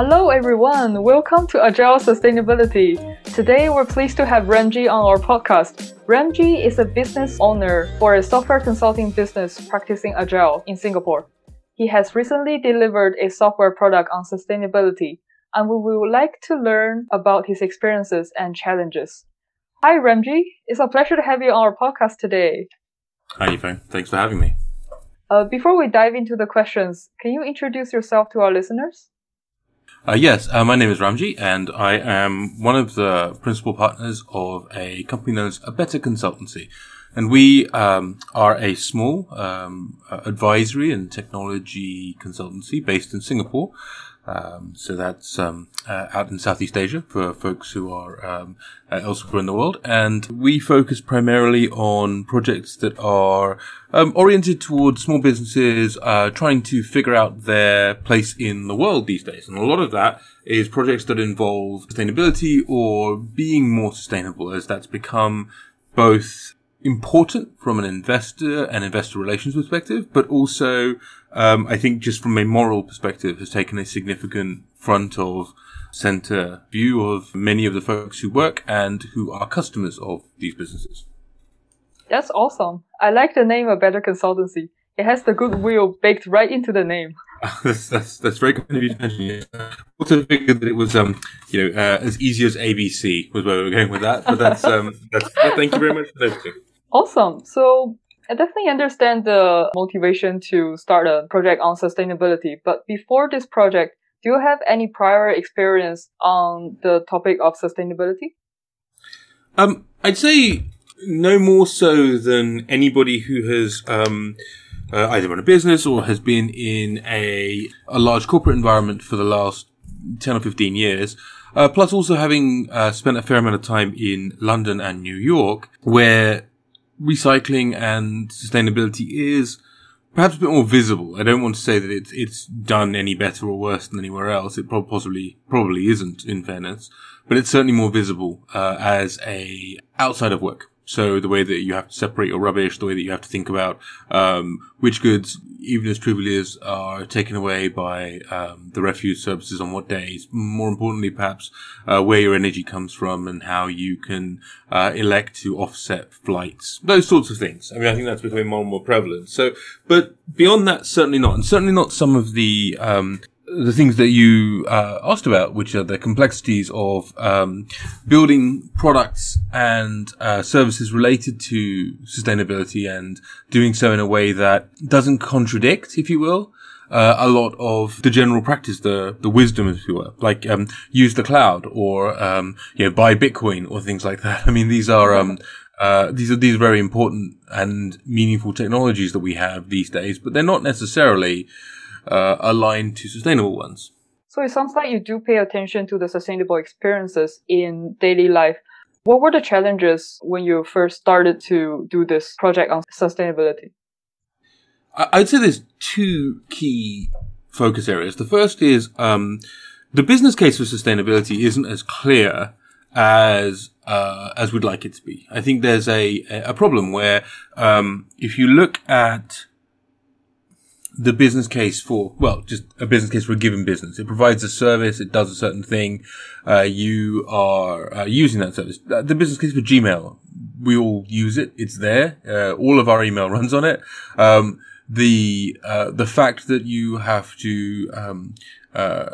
Hello everyone, welcome to Agile Sustainability. Today we're pleased to have Ramji on our podcast. Ramji is a business owner for a software consulting business practicing Agile in Singapore. He has recently delivered a software product on sustainability, and we would like to learn about his experiences and challenges. Hi Ramji, it's a pleasure to have you on our podcast today. Hi Yifeng, thanks for having me. Uh, before we dive into the questions, can you introduce yourself to our listeners? Uh, yes, uh, my name is Ramji, and I am one of the principal partners of a company known as A Better Consultancy. And we um, are a small um, uh, advisory and technology consultancy based in Singapore. Um, so that's um, uh, out in Southeast Asia for folks who are um, uh, elsewhere in the world, and we focus primarily on projects that are um, oriented towards small businesses uh, trying to figure out their place in the world these days. And a lot of that is projects that involve sustainability or being more sustainable, as that's become both important from an investor and investor relations perspective, but also, um, I think just from a moral perspective has taken a significant front of center view of many of the folks who work and who are customers of these businesses. That's awesome. I like the name of Better Consultancy. It has the goodwill baked right into the name. that's, that's that's very kind of you to mention. Also figured that it was um you know uh, as easy as ABC was where we were going with that. But that's um that's thank you very much for noticing. Awesome. So I definitely understand the motivation to start a project on sustainability. But before this project, do you have any prior experience on the topic of sustainability? Um, I'd say no more so than anybody who has um, uh, either run a business or has been in a a large corporate environment for the last ten or fifteen years. Uh, plus, also having uh, spent a fair amount of time in London and New York, where recycling and sustainability is perhaps a bit more visible. I don't want to say that it's it's done any better or worse than anywhere else. It possibly probably isn't, in fairness, but it's certainly more visible uh, as a outside of work. So the way that you have to separate your rubbish, the way that you have to think about um, which goods, even as trivially as are taken away by um, the refuse services on what days. More importantly, perhaps uh, where your energy comes from and how you can uh, elect to offset flights. Those sorts of things. I mean, I think that's becoming more and more prevalent. So, but beyond that, certainly not, and certainly not some of the um, the things that you uh, asked about, which are the complexities of um, building products and uh, services related to sustainability and doing so in a way that doesn't contradict, if you will, uh, a lot of the general practice, the the wisdom, if you will, like um, use the cloud or um, you know buy Bitcoin or things like that. I mean, these are um, uh, these are these are very important and meaningful technologies that we have these days, but they're not necessarily uh, aligned to sustainable ones. So it sounds like you do pay attention to the sustainable experiences in daily life. What were the challenges when you first started to do this project on sustainability? I'd say there's two key focus areas. The first is um, the business case for sustainability isn't as clear as uh, as we'd like it to be. I think there's a a problem where um, if you look at the business case for, well, just a business case for a given business. It provides a service. It does a certain thing. Uh, you are uh, using that service. Uh, the business case for Gmail, we all use it. It's there. Uh, all of our email runs on it. Um, the, uh, the fact that you have to, um, uh,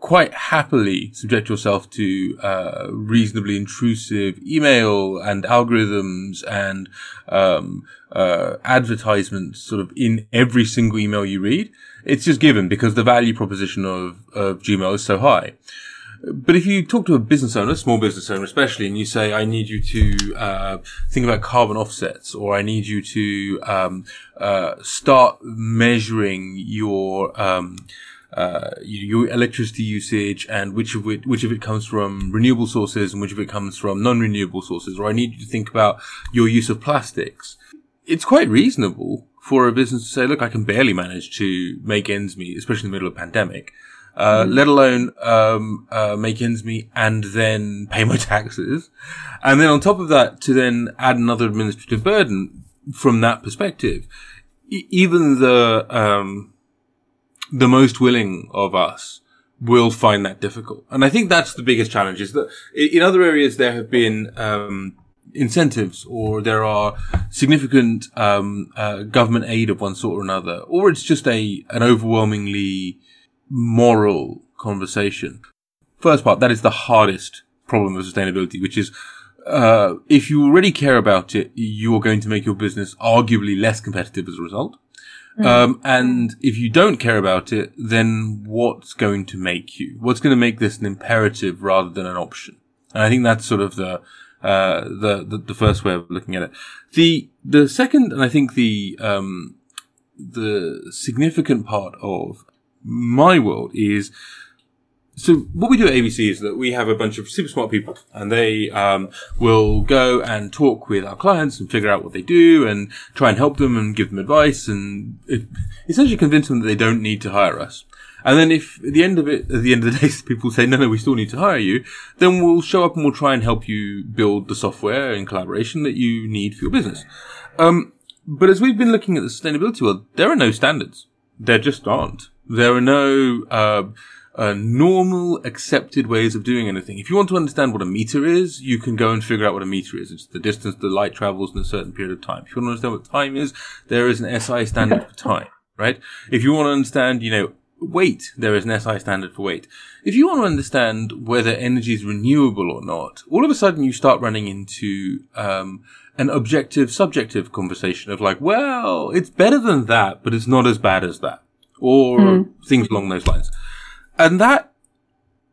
quite happily subject yourself to uh, reasonably intrusive email and algorithms and um, uh, advertisements sort of in every single email you read. It's just given because the value proposition of, of Gmail is so high. But if you talk to a business owner, small business owner especially, and you say, I need you to uh, think about carbon offsets, or I need you to um, uh, start measuring your um, uh, your electricity usage and which of it which of it comes from renewable sources and which of it comes from non-renewable sources. Or I need you to think about your use of plastics. It's quite reasonable for a business to say, "Look, I can barely manage to make ends meet, especially in the middle of a pandemic." Uh, mm. let alone um, uh, make ends meet and then pay my taxes, and then on top of that, to then add another administrative burden from that perspective. E- even the um, the most willing of us will find that difficult. And I think that's the biggest challenge is that in other areas there have been, um, incentives or there are significant, um, uh, government aid of one sort or another, or it's just a, an overwhelmingly moral conversation. First part, that is the hardest problem of sustainability, which is, uh, if you already care about it, you are going to make your business arguably less competitive as a result. Mm. Um, and if you don't care about it, then what's going to make you? What's going to make this an imperative rather than an option? And I think that's sort of the, uh, the, the, the, first way of looking at it. The, the second, and I think the, um, the significant part of my world is so what we do at ABC is that we have a bunch of super smart people and they um, will go and talk with our clients and figure out what they do and try and help them and give them advice and essentially convince them that they don't need to hire us. And then if at the end of it, at the end of the day, people say, no, no, we still need to hire you, then we'll show up and we'll try and help you build the software and collaboration that you need for your business. Um, but as we've been looking at the sustainability world, there are no standards. There just aren't. There are no, uh, uh, normal accepted ways of doing anything. If you want to understand what a meter is, you can go and figure out what a meter is. It's the distance the light travels in a certain period of time. If you want to understand what time is, there is an SI standard for time, right? If you want to understand, you know, weight, there is an SI standard for weight. If you want to understand whether energy is renewable or not, all of a sudden you start running into, um, an objective subjective conversation of like, well, it's better than that, but it's not as bad as that. Or mm. things along those lines. And that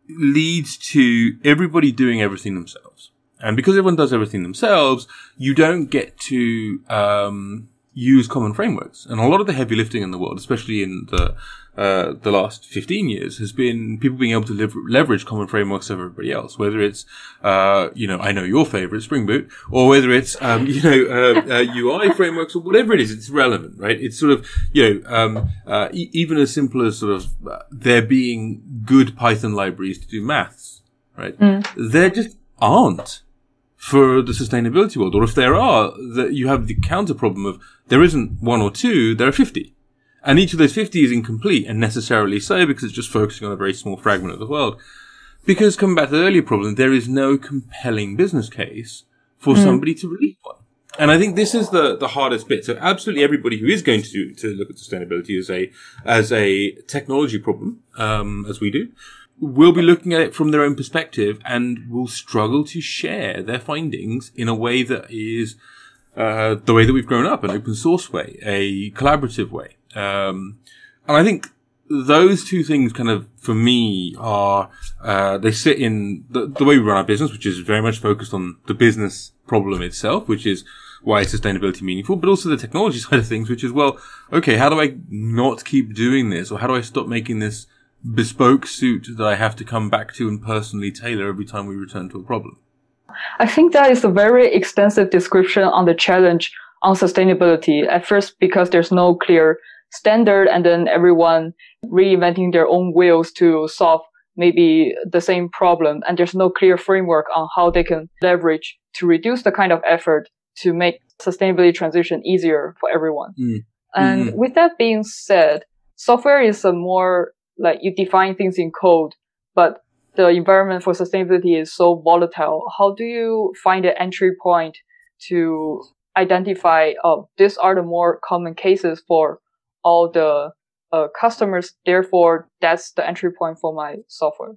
leads to everybody doing everything themselves. And because everyone does everything themselves, you don't get to um, use common frameworks. And a lot of the heavy lifting in the world, especially in the uh, the last 15 years has been people being able to live, leverage common frameworks of everybody else, whether it's, uh, you know, I know your favorite Spring Boot, or whether it's, um, you know, uh, UI frameworks or whatever it is, it's relevant, right? It's sort of, you know, um, uh, e- even as simple as sort of uh, there being good Python libraries to do maths, right? Mm. There just aren't for the sustainability world. Or if there are, that you have the counter problem of there isn't one or two, there are 50. And each of those 50 is incomplete and necessarily so because it's just focusing on a very small fragment of the world. Because coming back to the earlier problem, there is no compelling business case for mm. somebody to release one. And I think this is the, the hardest bit. So absolutely everybody who is going to, to look at sustainability as a, as a technology problem, um, as we do, will be looking at it from their own perspective and will struggle to share their findings in a way that is, uh, the way that we've grown up, an open source way, a collaborative way. Um, and I think those two things kind of, for me, are, uh, they sit in the, the way we run our business, which is very much focused on the business problem itself, which is why is sustainability meaningful, but also the technology side of things, which is, well, okay, how do I not keep doing this? Or how do I stop making this bespoke suit that I have to come back to and personally tailor every time we return to a problem? I think that is a very extensive description on the challenge on sustainability. At first, because there's no clear standard and then everyone reinventing their own wheels to solve maybe the same problem. And there's no clear framework on how they can leverage to reduce the kind of effort to make sustainability transition easier for everyone. Mm. And mm-hmm. with that being said, software is a more like you define things in code, but the environment for sustainability is so volatile. How do you find an entry point to identify, oh, these are the more common cases for all the uh, customers. Therefore, that's the entry point for my software.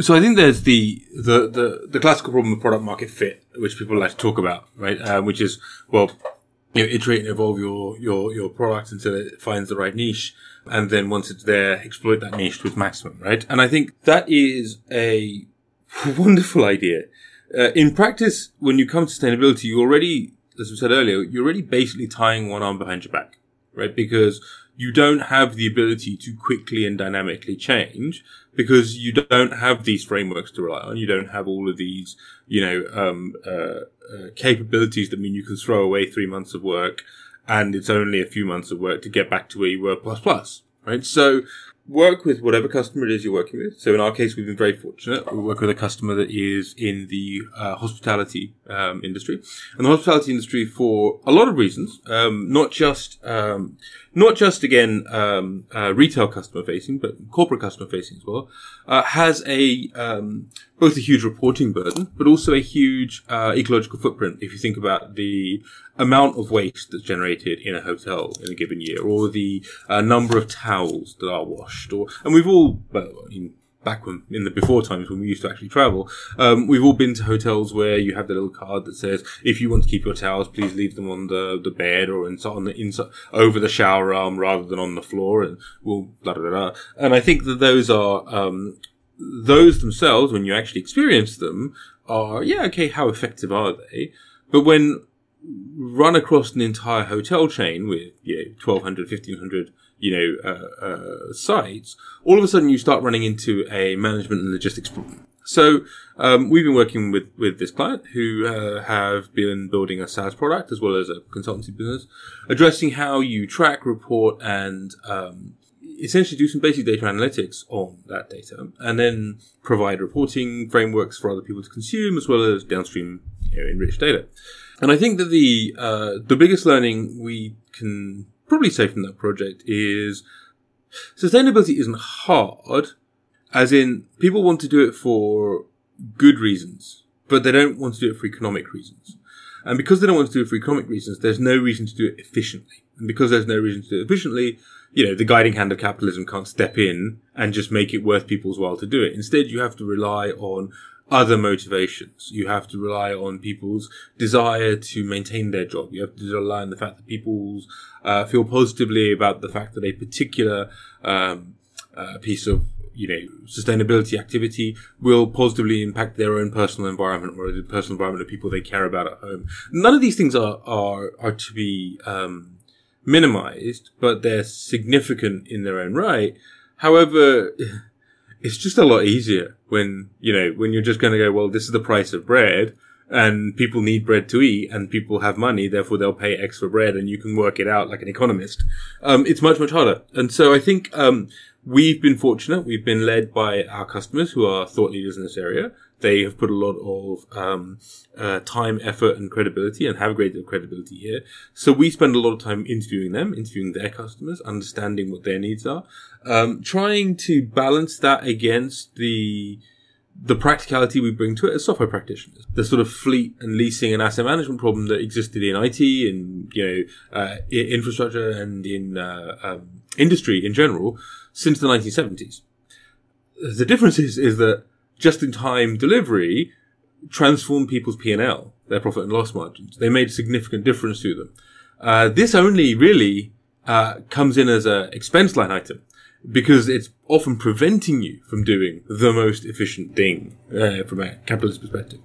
So I think there's the, the, the, the classical problem of product market fit, which people like to talk about, right? Um, which is, well, you know, iterate and evolve your, your, your product until it finds the right niche. And then once it's there, exploit that niche to its maximum, right? And I think that is a wonderful idea. Uh, in practice, when you come to sustainability, you already, as we said earlier, you're already basically tying one arm behind your back right? Because you don't have the ability to quickly and dynamically change because you don't have these frameworks to rely on. You don't have all of these, you know, um, uh, uh, capabilities that mean you can throw away three months of work and it's only a few months of work to get back to where you were plus plus, right? So work with whatever customer it is you're working with. So in our case, we've been very fortunate. We work with a customer that is in the uh, hospitality um, industry, and the hospitality industry for a lot of reasons, um, not just um, not just again um, uh, retail customer facing, but corporate customer facing as well, uh, has a um, both a huge reporting burden, but also a huge uh, ecological footprint. If you think about the amount of waste that's generated in a hotel in a given year, or the uh, number of towels that are washed, or and we've all, well, in, back when in the before times when we used to actually travel, um, we've all been to hotels where you have the little card that says if you want to keep your towels, please leave them on the the bed or inside on the inside over the shower arm rather than on the floor, and we'll blah blah blah. And I think that those are um, those themselves, when you actually experience them, are yeah okay. How effective are they? But when run across an entire hotel chain with you know 1200 1500 you know uh, uh, sites all of a sudden you start running into a management and logistics problem so um, we've been working with with this client who uh, have been building a SaaS product as well as a consultancy business, addressing how you track, report, and um, essentially do some basic data analytics on that data, and then provide reporting frameworks for other people to consume as well as downstream you know, enriched data. And I think that the uh, the biggest learning we can probably say from that project is sustainability isn't hard, as in people want to do it for good reasons, but they don't want to do it for economic reasons. And because they don't want to do it for economic reasons, there's no reason to do it efficiently. And because there's no reason to do it efficiently, you know, the guiding hand of capitalism can't step in and just make it worth people's while to do it. Instead, you have to rely on other motivations. You have to rely on people's desire to maintain their job. You have to rely on the fact that people uh, feel positively about the fact that a particular um, uh, piece of you know sustainability activity will positively impact their own personal environment or the personal environment of people they care about at home. None of these things are are are to be um, minimized, but they're significant in their own right. However it's just a lot easier when, you know, when you're just going to go, well, this is the price of bread and people need bread to eat and people have money, therefore they'll pay X for bread and you can work it out like an economist. Um, it's much, much harder. And so I think, um, we've been fortunate. We've been led by our customers who are thought leaders in this area. They have put a lot of um, uh, time, effort, and credibility, and have a great deal of credibility here. So we spend a lot of time interviewing them, interviewing their customers, understanding what their needs are, um, trying to balance that against the the practicality we bring to it as software practitioners. The sort of fleet and leasing and asset management problem that existed in IT, in you know, uh, infrastructure, and in uh, um, industry in general since the 1970s. The difference is is that just-in-time delivery transformed people's P&L, their profit and loss margins. They made a significant difference to them. Uh, this only really uh, comes in as an expense line item because it's often preventing you from doing the most efficient thing uh, from a capitalist perspective.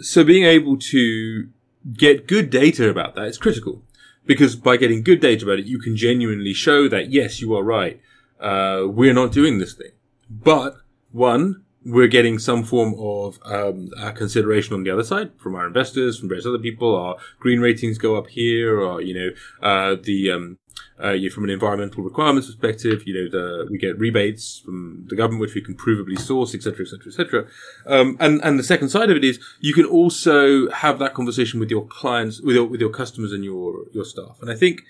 So being able to get good data about that is critical because by getting good data about it, you can genuinely show that yes, you are right. Uh, we're not doing this thing, but one, we're getting some form of um, consideration on the other side from our investors, from various other people. Our green ratings go up here, or you know, uh, the um, uh, you know, from an environmental requirements perspective, you know, the, we get rebates from the government, which we can provably source, etc., etc., etc. And and the second side of it is you can also have that conversation with your clients, with your with your customers and your your staff. And I think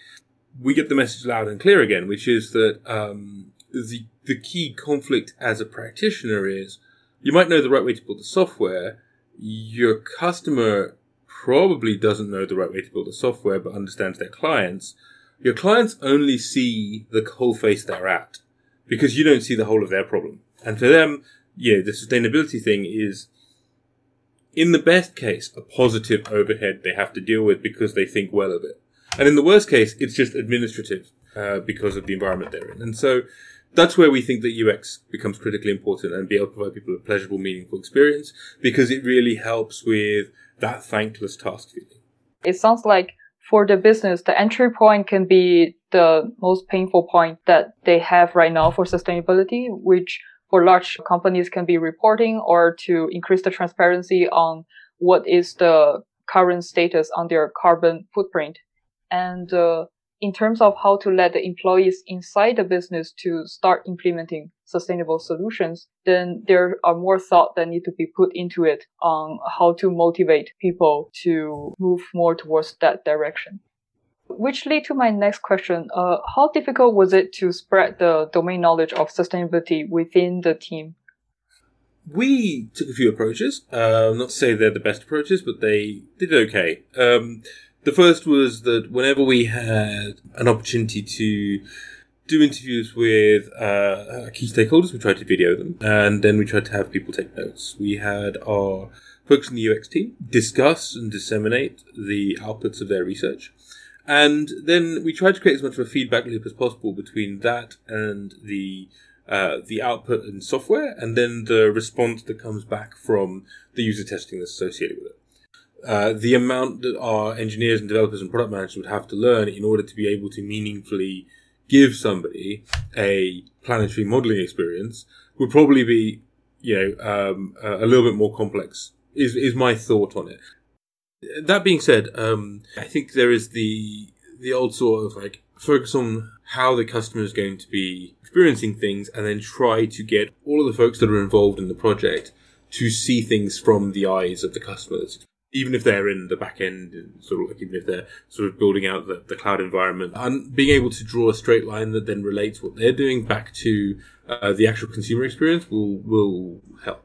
we get the message loud and clear again, which is that um, the the key conflict as a practitioner is you might know the right way to build the software. Your customer probably doesn't know the right way to build the software, but understands their clients. Your clients only see the whole face they're at because you don't see the whole of their problem. And for them, yeah, the sustainability thing is, in the best case, a positive overhead they have to deal with because they think well of it. And in the worst case, it's just administrative uh, because of the environment they're in. And so that's where we think that UX becomes critically important and be able to provide people a pleasurable, meaningful experience because it really helps with that thankless task feeling. It sounds like for the business, the entry point can be the most painful point that they have right now for sustainability, which for large companies can be reporting or to increase the transparency on what is the current status on their carbon footprint. And uh, in terms of how to let the employees inside the business to start implementing sustainable solutions, then there are more thought that need to be put into it on how to motivate people to move more towards that direction. Which lead to my next question. Uh, how difficult was it to spread the domain knowledge of sustainability within the team? We took a few approaches. Uh, not to say they're the best approaches, but they did okay. Um, the first was that whenever we had an opportunity to do interviews with uh, key stakeholders, we tried to video them, and then we tried to have people take notes. We had our folks in the UX team discuss and disseminate the outputs of their research. And then we tried to create as much of a feedback loop as possible between that and the uh, the output and software, and then the response that comes back from the user testing that's associated with it. Uh, the amount that our engineers and developers and product managers would have to learn in order to be able to meaningfully give somebody a planetary modeling experience would probably be, you know, um, a little bit more complex. Is is my thought on it. That being said, um, I think there is the the old sort of like focus on how the customer is going to be experiencing things, and then try to get all of the folks that are involved in the project to see things from the eyes of the customers even if they're in the back end, sort of like even if they're sort of building out the, the cloud environment, and being able to draw a straight line that then relates what they're doing back to uh, the actual consumer experience will will help.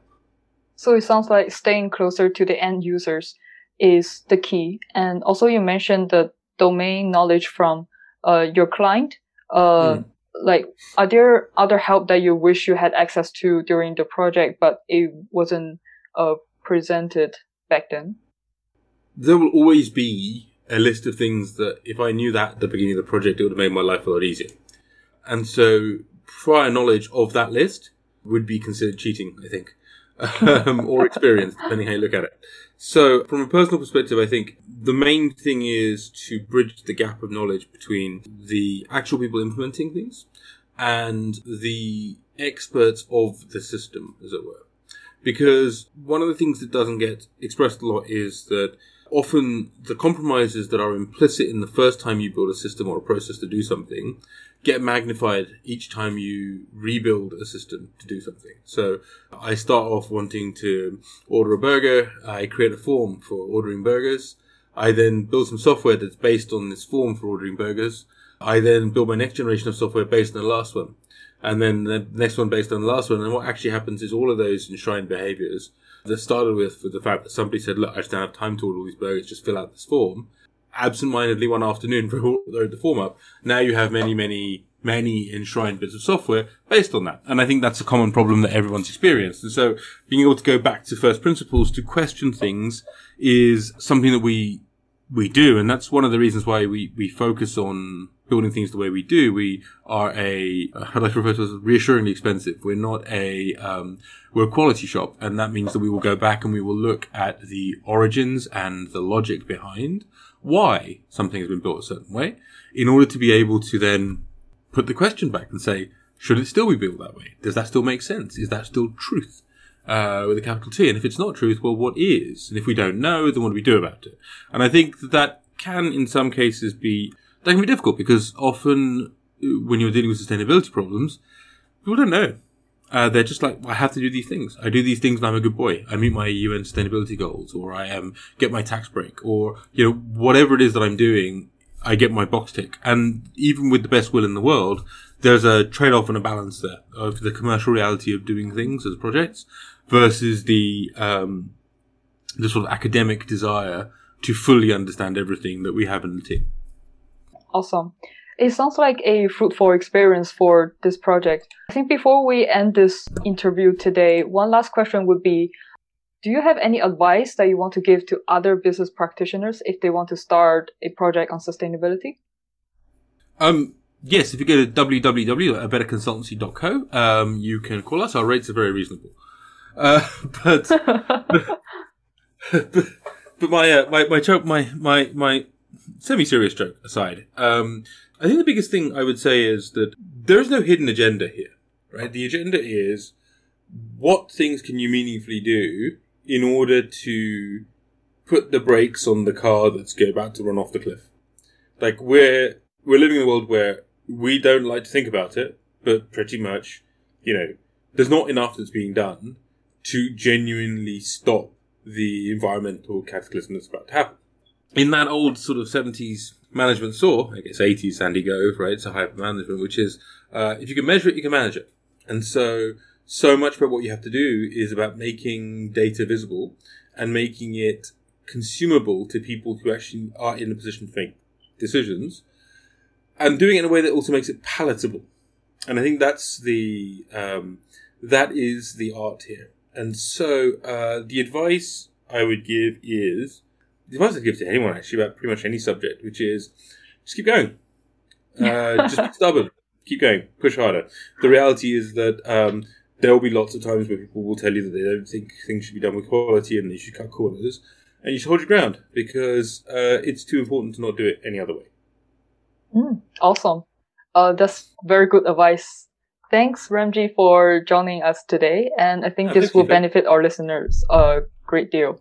So it sounds like staying closer to the end users is the key, and also you mentioned the domain knowledge from uh, your client. Uh, mm. Like, are there other help that you wish you had access to during the project, but it wasn't uh, presented back then? There will always be a list of things that if I knew that at the beginning of the project, it would have made my life a lot easier. And so prior knowledge of that list would be considered cheating, I think, um, or experience, depending how you look at it. So from a personal perspective, I think the main thing is to bridge the gap of knowledge between the actual people implementing things and the experts of the system, as it were. Because one of the things that doesn't get expressed a lot is that often the compromises that are implicit in the first time you build a system or a process to do something get magnified each time you rebuild a system to do something. So I start off wanting to order a burger. I create a form for ordering burgers. I then build some software that's based on this form for ordering burgers. I then build my next generation of software based on the last one. And then the next one based on the last one. And what actually happens is all of those enshrined behaviors started with, with the fact that somebody said, look, I just don't have time to order all these burgers, just fill out this form. Absent-mindedly one afternoon wrote the form up. Now you have many, many, many enshrined bits of software based on that. And I think that's a common problem that everyone's experienced. And so being able to go back to first principles to question things is something that we, we do. And that's one of the reasons why we, we focus on building things the way we do, we are a, I'd like to refer to as reassuringly expensive. We're not a, um, we're a quality shop. And that means that we will go back and we will look at the origins and the logic behind why something has been built a certain way in order to be able to then put the question back and say, should it still be built that way? Does that still make sense? Is that still truth? Uh, with a capital T. And if it's not truth, well, what is? And if we don't know, then what do we do about it? And I think that that can, in some cases, be that can be difficult because often uh, when you're dealing with sustainability problems, people don't know. Uh, they're just like, I have to do these things. I do these things and I'm a good boy. I meet my UN sustainability goals or I um, get my tax break or, you know, whatever it is that I'm doing, I get my box tick. And even with the best will in the world, there's a trade-off and a balance there of the commercial reality of doing things as projects versus the, um, the sort of academic desire to fully understand everything that we have in the team. Awesome. It sounds like a fruitful experience for this project. I think before we end this interview today, one last question would be Do you have any advice that you want to give to other business practitioners if they want to start a project on sustainability? Um, yes, if you go to www.abetterconsultancy.co, um, you can call us. Our rates are very reasonable. Uh, but, but, but, my, uh, my, my, my, my, my, semi-serious joke aside, um, I think the biggest thing I would say is that there's no hidden agenda here, right? The agenda is what things can you meaningfully do in order to put the brakes on the car that's about to run off the cliff. Like we're we're living in a world where we don't like to think about it, but pretty much, you know, there's not enough that's being done to genuinely stop the environmental cataclysm that's about to happen. In that old sort of 70s management saw, I guess 80s Sandy Grove, right? It's a hyper management, which is uh, if you can measure it, you can manage it. And so, so much about what you have to do is about making data visible and making it consumable to people who actually are in a position to make decisions and doing it in a way that also makes it palatable. And I think that's the, um, that is the art here. And so, uh, the advice I would give is, the advice I'd give to anyone actually about pretty much any subject, which is just keep going. Uh, just be stubborn. Keep going. Push harder. The reality is that, um, there will be lots of times where people will tell you that they don't think things should be done with quality and they should cut corners. And you should hold your ground because uh, it's too important to not do it any other way. Mm, awesome. Uh, that's very good advice. Thanks, Ramji, for joining us today. And I think this will benefit our listeners a great deal.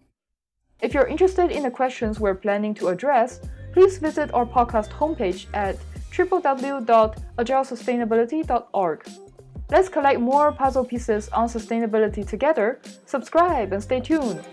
If you're interested in the questions we're planning to address, please visit our podcast homepage at www.agilesustainability.org. Let's collect more puzzle pieces on sustainability together. Subscribe and stay tuned.